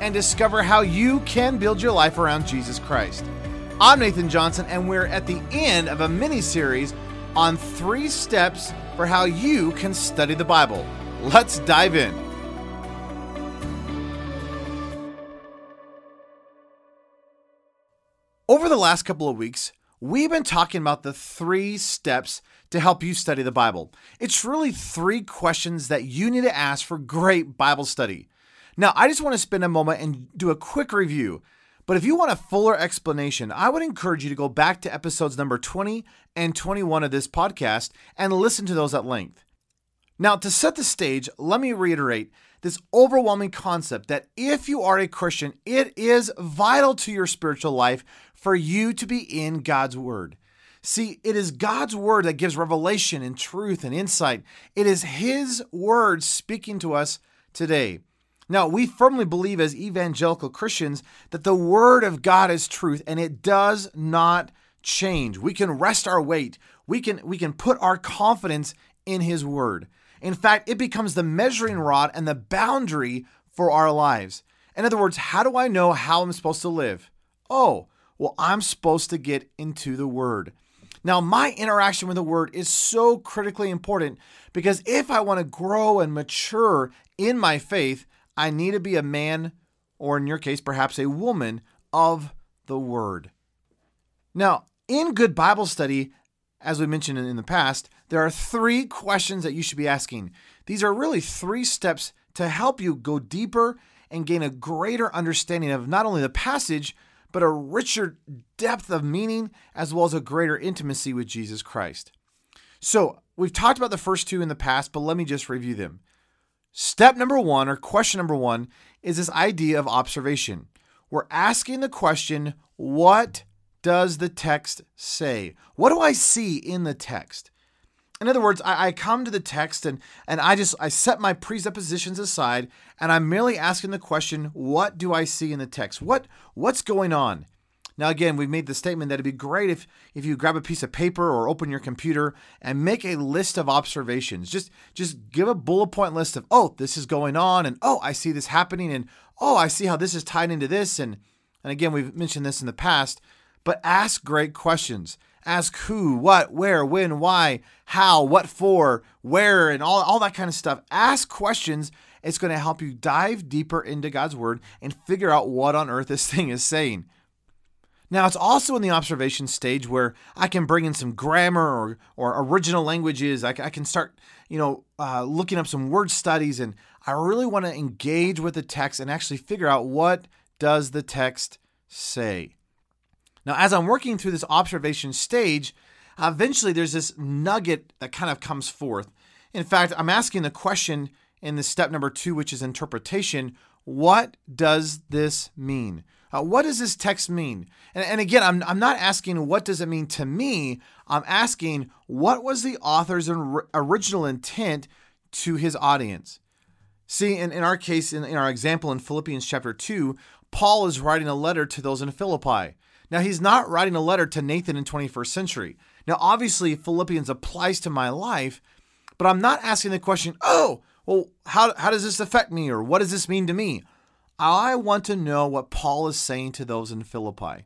and discover how you can build your life around Jesus Christ. I'm Nathan Johnson, and we're at the end of a mini series on three steps for how you can study the Bible. Let's dive in. Over the last couple of weeks, we've been talking about the three steps to help you study the Bible. It's really three questions that you need to ask for great Bible study. Now, I just want to spend a moment and do a quick review. But if you want a fuller explanation, I would encourage you to go back to episodes number 20 and 21 of this podcast and listen to those at length. Now, to set the stage, let me reiterate this overwhelming concept that if you are a Christian, it is vital to your spiritual life for you to be in God's Word. See, it is God's Word that gives revelation and truth and insight. It is His Word speaking to us today. Now, we firmly believe as evangelical Christians that the Word of God is truth and it does not change. We can rest our weight. We can, we can put our confidence in His Word. In fact, it becomes the measuring rod and the boundary for our lives. In other words, how do I know how I'm supposed to live? Oh, well, I'm supposed to get into the Word. Now, my interaction with the Word is so critically important because if I want to grow and mature in my faith, I need to be a man, or in your case, perhaps a woman of the word. Now, in good Bible study, as we mentioned in the past, there are three questions that you should be asking. These are really three steps to help you go deeper and gain a greater understanding of not only the passage, but a richer depth of meaning as well as a greater intimacy with Jesus Christ. So, we've talked about the first two in the past, but let me just review them. Step number one, or question number one, is this idea of observation. We're asking the question, what does the text say? What do I see in the text? In other words, I, I, come to the text and, and I just I set my presuppositions aside and I'm merely asking the question, what do I see in the text? What what's going on? Now, again, we've made the statement that it'd be great if, if you grab a piece of paper or open your computer and make a list of observations. Just, just give a bullet point list of, oh, this is going on, and oh, I see this happening, and oh, I see how this is tied into this. And, and again, we've mentioned this in the past, but ask great questions. Ask who, what, where, when, why, how, what for, where, and all, all that kind of stuff. Ask questions. It's going to help you dive deeper into God's word and figure out what on earth this thing is saying. Now, it's also in the observation stage where I can bring in some grammar or, or original languages. I, I can start, you know, uh, looking up some word studies, and I really want to engage with the text and actually figure out what does the text say. Now, as I'm working through this observation stage, eventually there's this nugget that kind of comes forth. In fact, I'm asking the question in the step number two, which is interpretation. What does this mean? Uh, what does this text mean? And, and again, I'm, I'm not asking what does it mean to me. I'm asking what was the author's original intent to his audience? See, in, in our case, in, in our example in Philippians chapter 2, Paul is writing a letter to those in Philippi. Now, he's not writing a letter to Nathan in 21st century. Now, obviously, Philippians applies to my life, but I'm not asking the question, oh, well, how, how does this affect me or what does this mean to me? I want to know what Paul is saying to those in Philippi.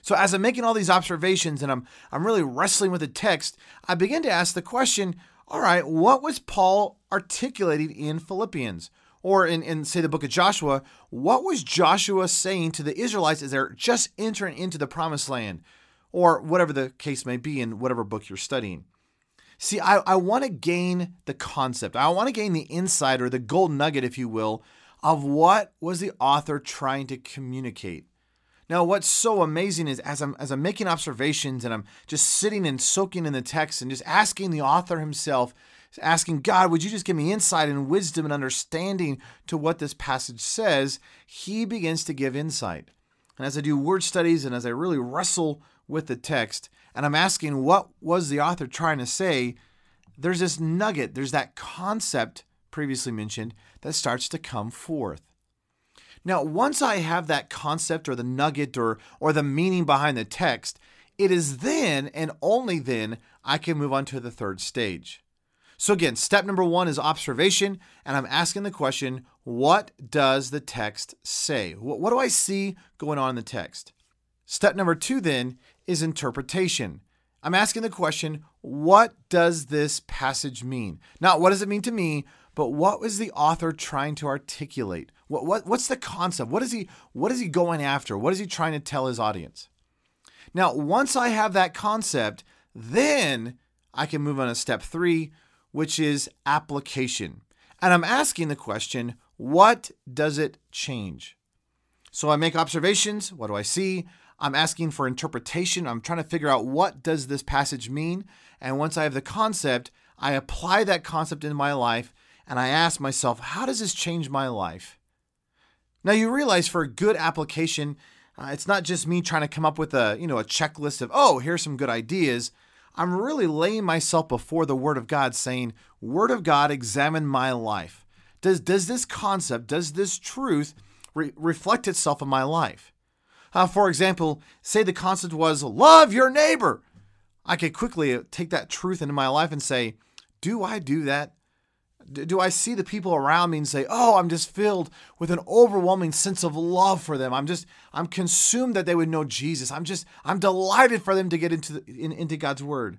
So as I'm making all these observations and I'm I'm really wrestling with the text, I begin to ask the question, all right, what was Paul articulating in Philippians? Or in, in say the book of Joshua, what was Joshua saying to the Israelites as they're just entering into the promised land? Or whatever the case may be in whatever book you're studying. See, I, I want to gain the concept. I want to gain the insight or the gold nugget, if you will, of what was the author trying to communicate. Now, what's so amazing is as I'm as I'm making observations and I'm just sitting and soaking in the text and just asking the author himself, asking God, would you just give me insight and wisdom and understanding to what this passage says? He begins to give insight. And as I do word studies and as I really wrestle with the text, and I'm asking what was the author trying to say, there's this nugget, there's that concept previously mentioned that starts to come forth. Now, once I have that concept or the nugget or, or the meaning behind the text, it is then and only then I can move on to the third stage. So, again, step number one is observation, and I'm asking the question what does the text say? What, what do I see going on in the text? Step number two then is interpretation. I'm asking the question what does this passage mean? Not what does it mean to me, but what was the author trying to articulate? What, what, what's the concept? What is he what is he going after? What is he trying to tell his audience? Now, once I have that concept, then I can move on to step 3, which is application. And I'm asking the question, what does it change? So I make observations, what do I see? I'm asking for interpretation. I'm trying to figure out what does this passage mean? And once I have the concept, I apply that concept in my life and I ask myself, how does this change my life? Now you realize for a good application, uh, it's not just me trying to come up with a, you know, a checklist of, oh, here's some good ideas. I'm really laying myself before the word of God saying, word of God, examine my life. Does does this concept, does this truth re- reflect itself in my life? Uh, for example, say the concept was love your neighbor. I could quickly take that truth into my life and say, do I do that? Do I see the people around me and say, "Oh, I'm just filled with an overwhelming sense of love for them. I'm just I'm consumed that they would know Jesus. I'm just I'm delighted for them to get into the, in, into God's word."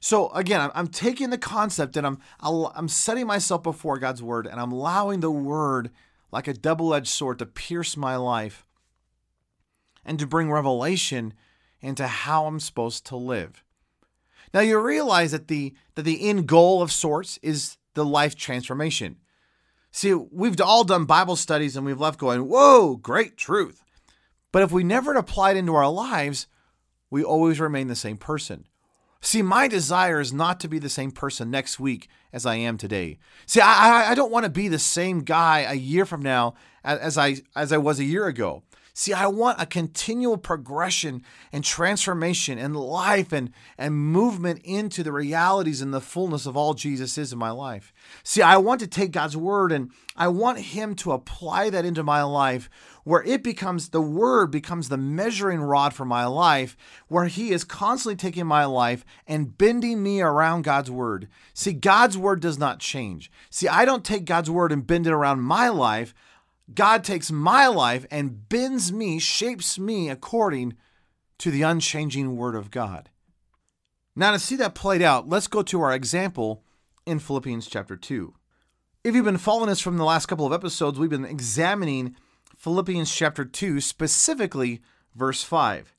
So again, I'm, I'm taking the concept and I'm I'm setting myself before God's word and I'm allowing the word like a double-edged sword to pierce my life and to bring revelation into how I'm supposed to live. Now you realize that the that the end goal of sorts is the life transformation. See, we've all done Bible studies and we've left going, whoa, great truth. But if we never apply it into our lives, we always remain the same person. See, my desire is not to be the same person next week as I am today. See, I, I don't want to be the same guy a year from now as I as I was a year ago. See, I want a continual progression and transformation and life and, and movement into the realities and the fullness of all Jesus is in my life. See, I want to take God's word and I want Him to apply that into my life where it becomes the word becomes the measuring rod for my life, where He is constantly taking my life and bending me around God's word. See, God's word does not change. See, I don't take God's word and bend it around my life. God takes my life and bends me, shapes me according to the unchanging Word of God. Now, to see that played out, let's go to our example in Philippians chapter 2. If you've been following us from the last couple of episodes, we've been examining Philippians chapter 2, specifically verse 5.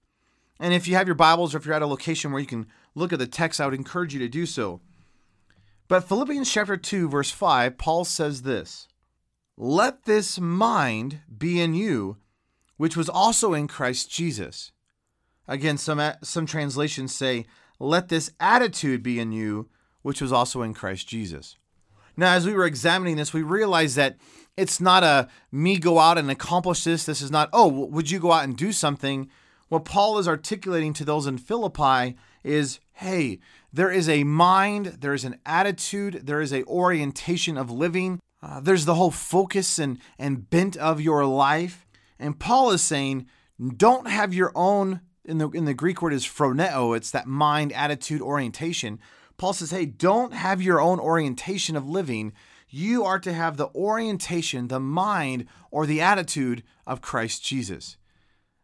And if you have your Bibles or if you're at a location where you can look at the text, I would encourage you to do so. But Philippians chapter 2, verse 5, Paul says this let this mind be in you, which was also in Christ Jesus. Again, some, some translations say, Let this attitude be in you, which was also in Christ Jesus. Now, as we were examining this, we realized that it's not a me go out and accomplish this. This is not, oh, would you go out and do something? What Paul is articulating to those in Philippi is, hey, there is a mind, there is an attitude, there is a orientation of living uh, there's the whole focus and, and bent of your life. And Paul is saying, don't have your own in the in the Greek word is phroneo, it's that mind, attitude, orientation. Paul says, "Hey, don't have your own orientation of living. You are to have the orientation, the mind or the attitude of Christ Jesus."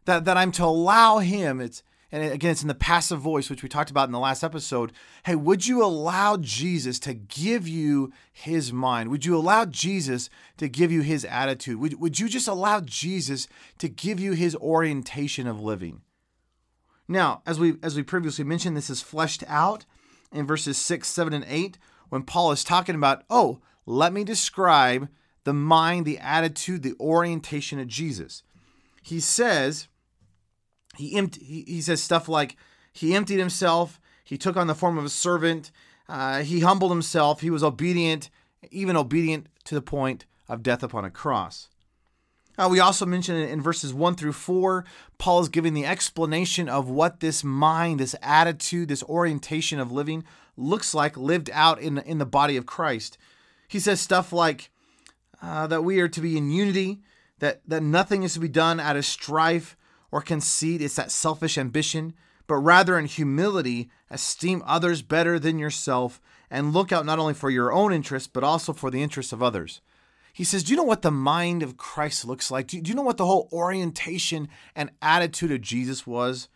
That that I'm to allow him, it's and again, it's in the passive voice, which we talked about in the last episode. Hey, would you allow Jesus to give you his mind? Would you allow Jesus to give you his attitude? Would, would you just allow Jesus to give you his orientation of living? Now, as we as we previously mentioned, this is fleshed out in verses 6, 7, and 8, when Paul is talking about, oh, let me describe the mind, the attitude, the orientation of Jesus. He says, he, empty, he, he says stuff like, He emptied himself, he took on the form of a servant, uh, he humbled himself, he was obedient, even obedient to the point of death upon a cross. Uh, we also mentioned in verses 1 through 4, Paul is giving the explanation of what this mind, this attitude, this orientation of living looks like lived out in, in the body of Christ. He says stuff like uh, that we are to be in unity, that, that nothing is to be done out of strife or conceit, it's that selfish ambition, but rather in humility, esteem others better than yourself and look out not only for your own interests, but also for the interests of others. He says, Do you know what the mind of Christ looks like? Do you know what the whole orientation and attitude of Jesus was?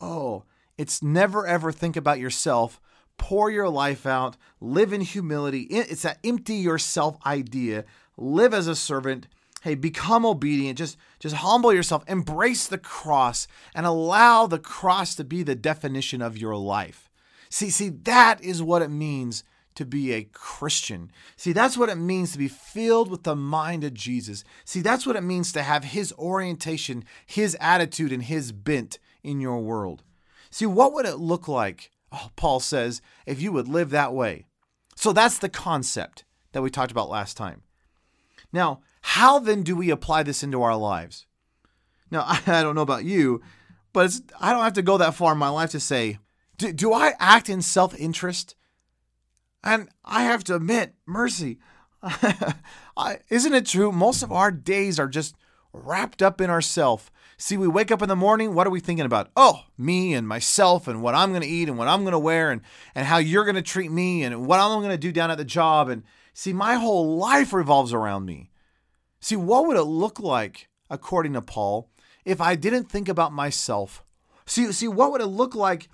Oh, it's never ever think about yourself, pour your life out, live in humility. It's that empty yourself idea. Live as a servant, hey become obedient. Just just humble yourself. Embrace the cross and allow the cross to be the definition of your life. See see that is what it means to be a christian. See that's what it means to be filled with the mind of jesus. See that's what it means to have his orientation his attitude and his bent in your world. See what would it look like oh, paul says if you would live that way? So that's the concept that we talked about last time. Now how then do we apply this into our lives? Now, I don't know about you, but I don't have to go that far in my life to say, do, do I act in self interest? And I have to admit, mercy, isn't it true? Most of our days are just wrapped up in ourself. See, we wake up in the morning, what are we thinking about? Oh, me and myself and what I'm going to eat and what I'm going to wear and, and how you're going to treat me and what I'm going to do down at the job. And see, my whole life revolves around me. See, what would it look like, according to Paul, if I didn't think about myself? See, see, what would it look like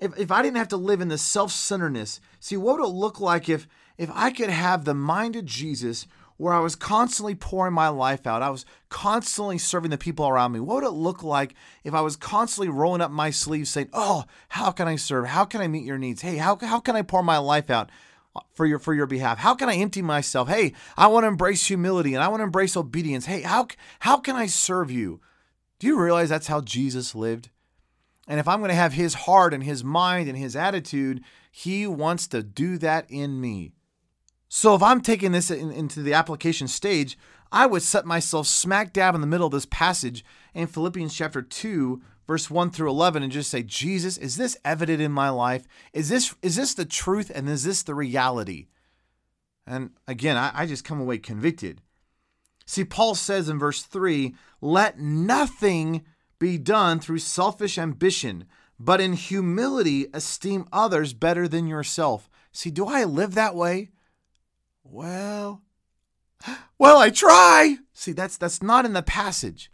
if, if I didn't have to live in the self-centeredness? See, what would it look like if if I could have the mind of Jesus where I was constantly pouring my life out? I was constantly serving the people around me. What would it look like if I was constantly rolling up my sleeves saying, Oh, how can I serve? How can I meet your needs? Hey, how, how can I pour my life out? For your for your behalf? How can I empty myself? Hey, I want to embrace humility and I want to embrace obedience. Hey, how how can I serve you? Do you realize that's how Jesus lived? And if I'm going to have his heart and his mind and his attitude, he wants to do that in me. So if I'm taking this in, into the application stage, I would set myself smack dab in the middle of this passage in Philippians chapter 2 verse 1 through 11 and just say, Jesus, is this evident in my life? Is this, is this the truth and is this the reality? And again, I, I just come away convicted. See, Paul says in verse 3 let nothing be done through selfish ambition, but in humility esteem others better than yourself. See, do I live that way? Well, well, I try. See, that's that's not in the passage.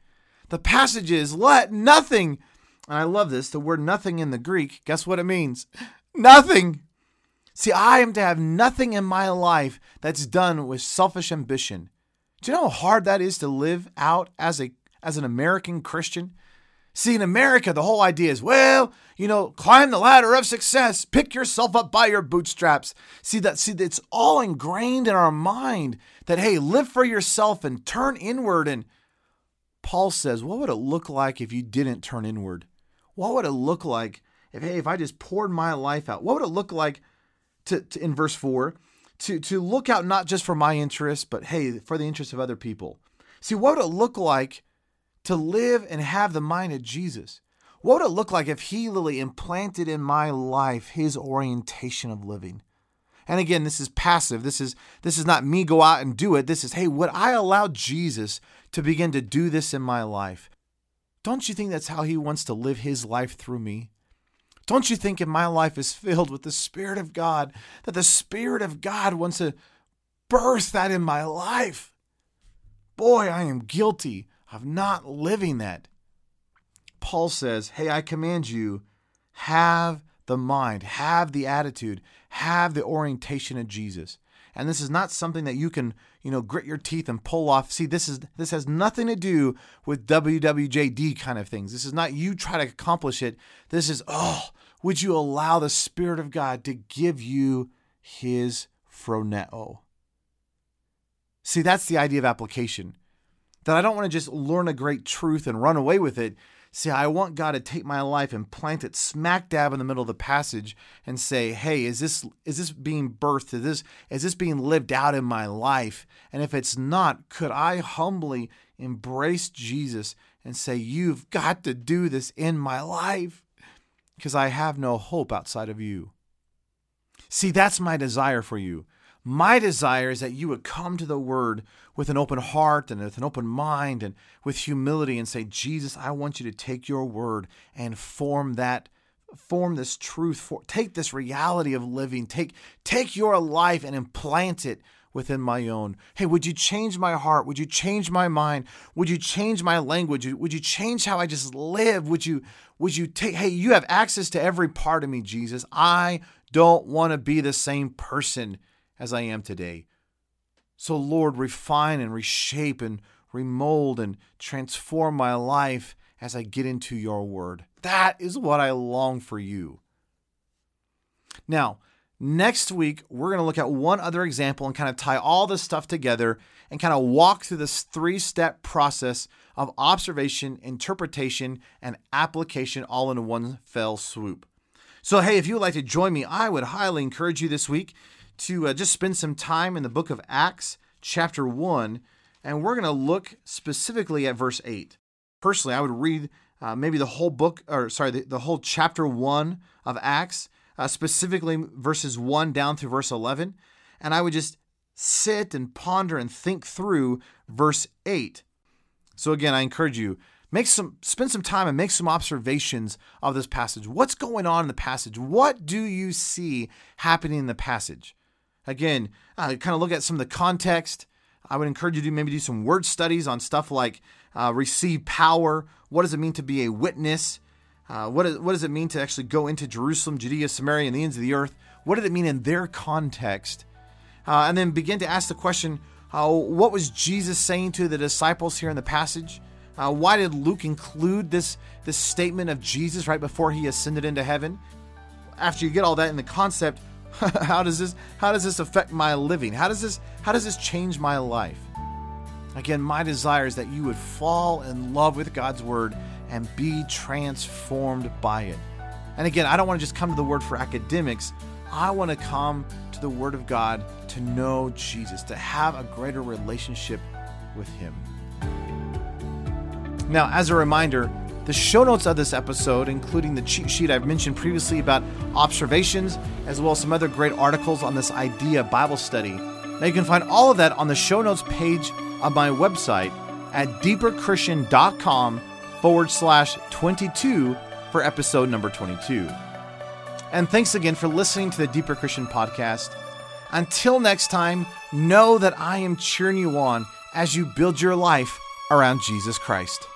The passage is let nothing, and I love this, the word nothing in the Greek, guess what it means? Nothing. See, I am to have nothing in my life that's done with selfish ambition. Do you know how hard that is to live out as a as an American Christian? See, in America, the whole idea is, well, you know, climb the ladder of success, pick yourself up by your bootstraps. See that see it's all ingrained in our mind that hey, live for yourself and turn inward and Paul says, what would it look like if you didn't turn inward? What would it look like if, hey, if I just poured my life out? What would it look like to, to in verse 4 to, to look out not just for my interests, but hey, for the interests of other people? See, what would it look like to live and have the mind of Jesus? What would it look like if he literally implanted in my life his orientation of living? And again, this is passive. This is this is not me go out and do it. This is, hey, would I allow Jesus to begin to do this in my life? don't you think that's how He wants to live His life through me? Don't you think if my life is filled with the Spirit of God, that the Spirit of God wants to burst that in my life? Boy, I am guilty of not living that. Paul says, Hey, I command you, have the mind, have the attitude, have the orientation of Jesus. And this is not something that you can, you know, grit your teeth and pull off. See, this is this has nothing to do with WWJD kind of things. This is not you try to accomplish it. This is, oh, would you allow the Spirit of God to give you his phroneo? See, that's the idea of application. That I don't want to just learn a great truth and run away with it. See, I want God to take my life and plant it smack dab in the middle of the passage and say, "Hey, is this is this being birthed? Is this is this being lived out in my life? And if it's not, could I humbly embrace Jesus and say, "You've got to do this in my life because I have no hope outside of you." See, that's my desire for you. My desire is that you would come to the word with an open heart and with an open mind and with humility and say, Jesus, I want you to take your word and form that form this truth for take this reality of living. Take take your life and implant it within my own. Hey would you change my heart? Would you change my mind? Would you change my language? Would you change how i just live? Would you would you take hey you have access to every part of me jesus. I don't want to be the same person as I am today. So, Lord, refine and reshape and remold and transform my life as I get into your word. That is what I long for you. Now, next week, we're going to look at one other example and kind of tie all this stuff together and kind of walk through this three step process of observation, interpretation, and application all in one fell swoop. So, hey, if you would like to join me, I would highly encourage you this week to uh, just spend some time in the book of Acts, chapter 1, and we're going to look specifically at verse 8. Personally, I would read uh, maybe the whole book, or sorry, the, the whole chapter 1 of Acts, uh, specifically verses 1 down through verse 11, and I would just sit and ponder and think through verse 8. So again, I encourage you make some spend some time and make some observations of this passage. What's going on in the passage? What do you see happening in the passage? Again, uh, kind of look at some of the context. I would encourage you to maybe do some word studies on stuff like uh, receive power. What does it mean to be a witness? Uh, what, is, what does it mean to actually go into Jerusalem, Judea, Samaria, and the ends of the earth? What did it mean in their context? Uh, and then begin to ask the question uh, what was Jesus saying to the disciples here in the passage? Uh, why did Luke include this, this statement of Jesus right before he ascended into heaven? After you get all that in the concept, how does this how does this affect my living? How does this how does this change my life? Again, my desire is that you would fall in love with God's word and be transformed by it. And again, I don't want to just come to the word for academics. I want to come to the word of God to know Jesus, to have a greater relationship with him. Now, as a reminder, the show notes of this episode, including the cheat sheet I've mentioned previously about observations, as well as some other great articles on this idea Bible study. Now, you can find all of that on the show notes page of my website at deeperchristian.com forward slash 22 for episode number 22. And thanks again for listening to the Deeper Christian podcast. Until next time, know that I am cheering you on as you build your life around Jesus Christ.